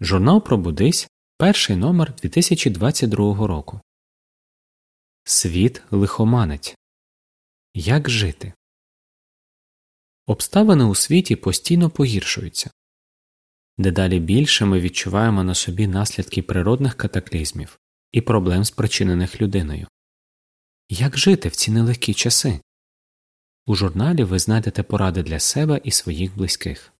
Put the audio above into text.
Журнал Пробудись, перший номер 2022 року. Світ лихоманить. Як жити? Обставини у світі постійно погіршуються. Дедалі більше ми відчуваємо на собі наслідки природних катаклізмів і проблем, спричинених людиною. Як жити в ці нелегкі часи? У журналі ви знайдете поради для себе і своїх близьких.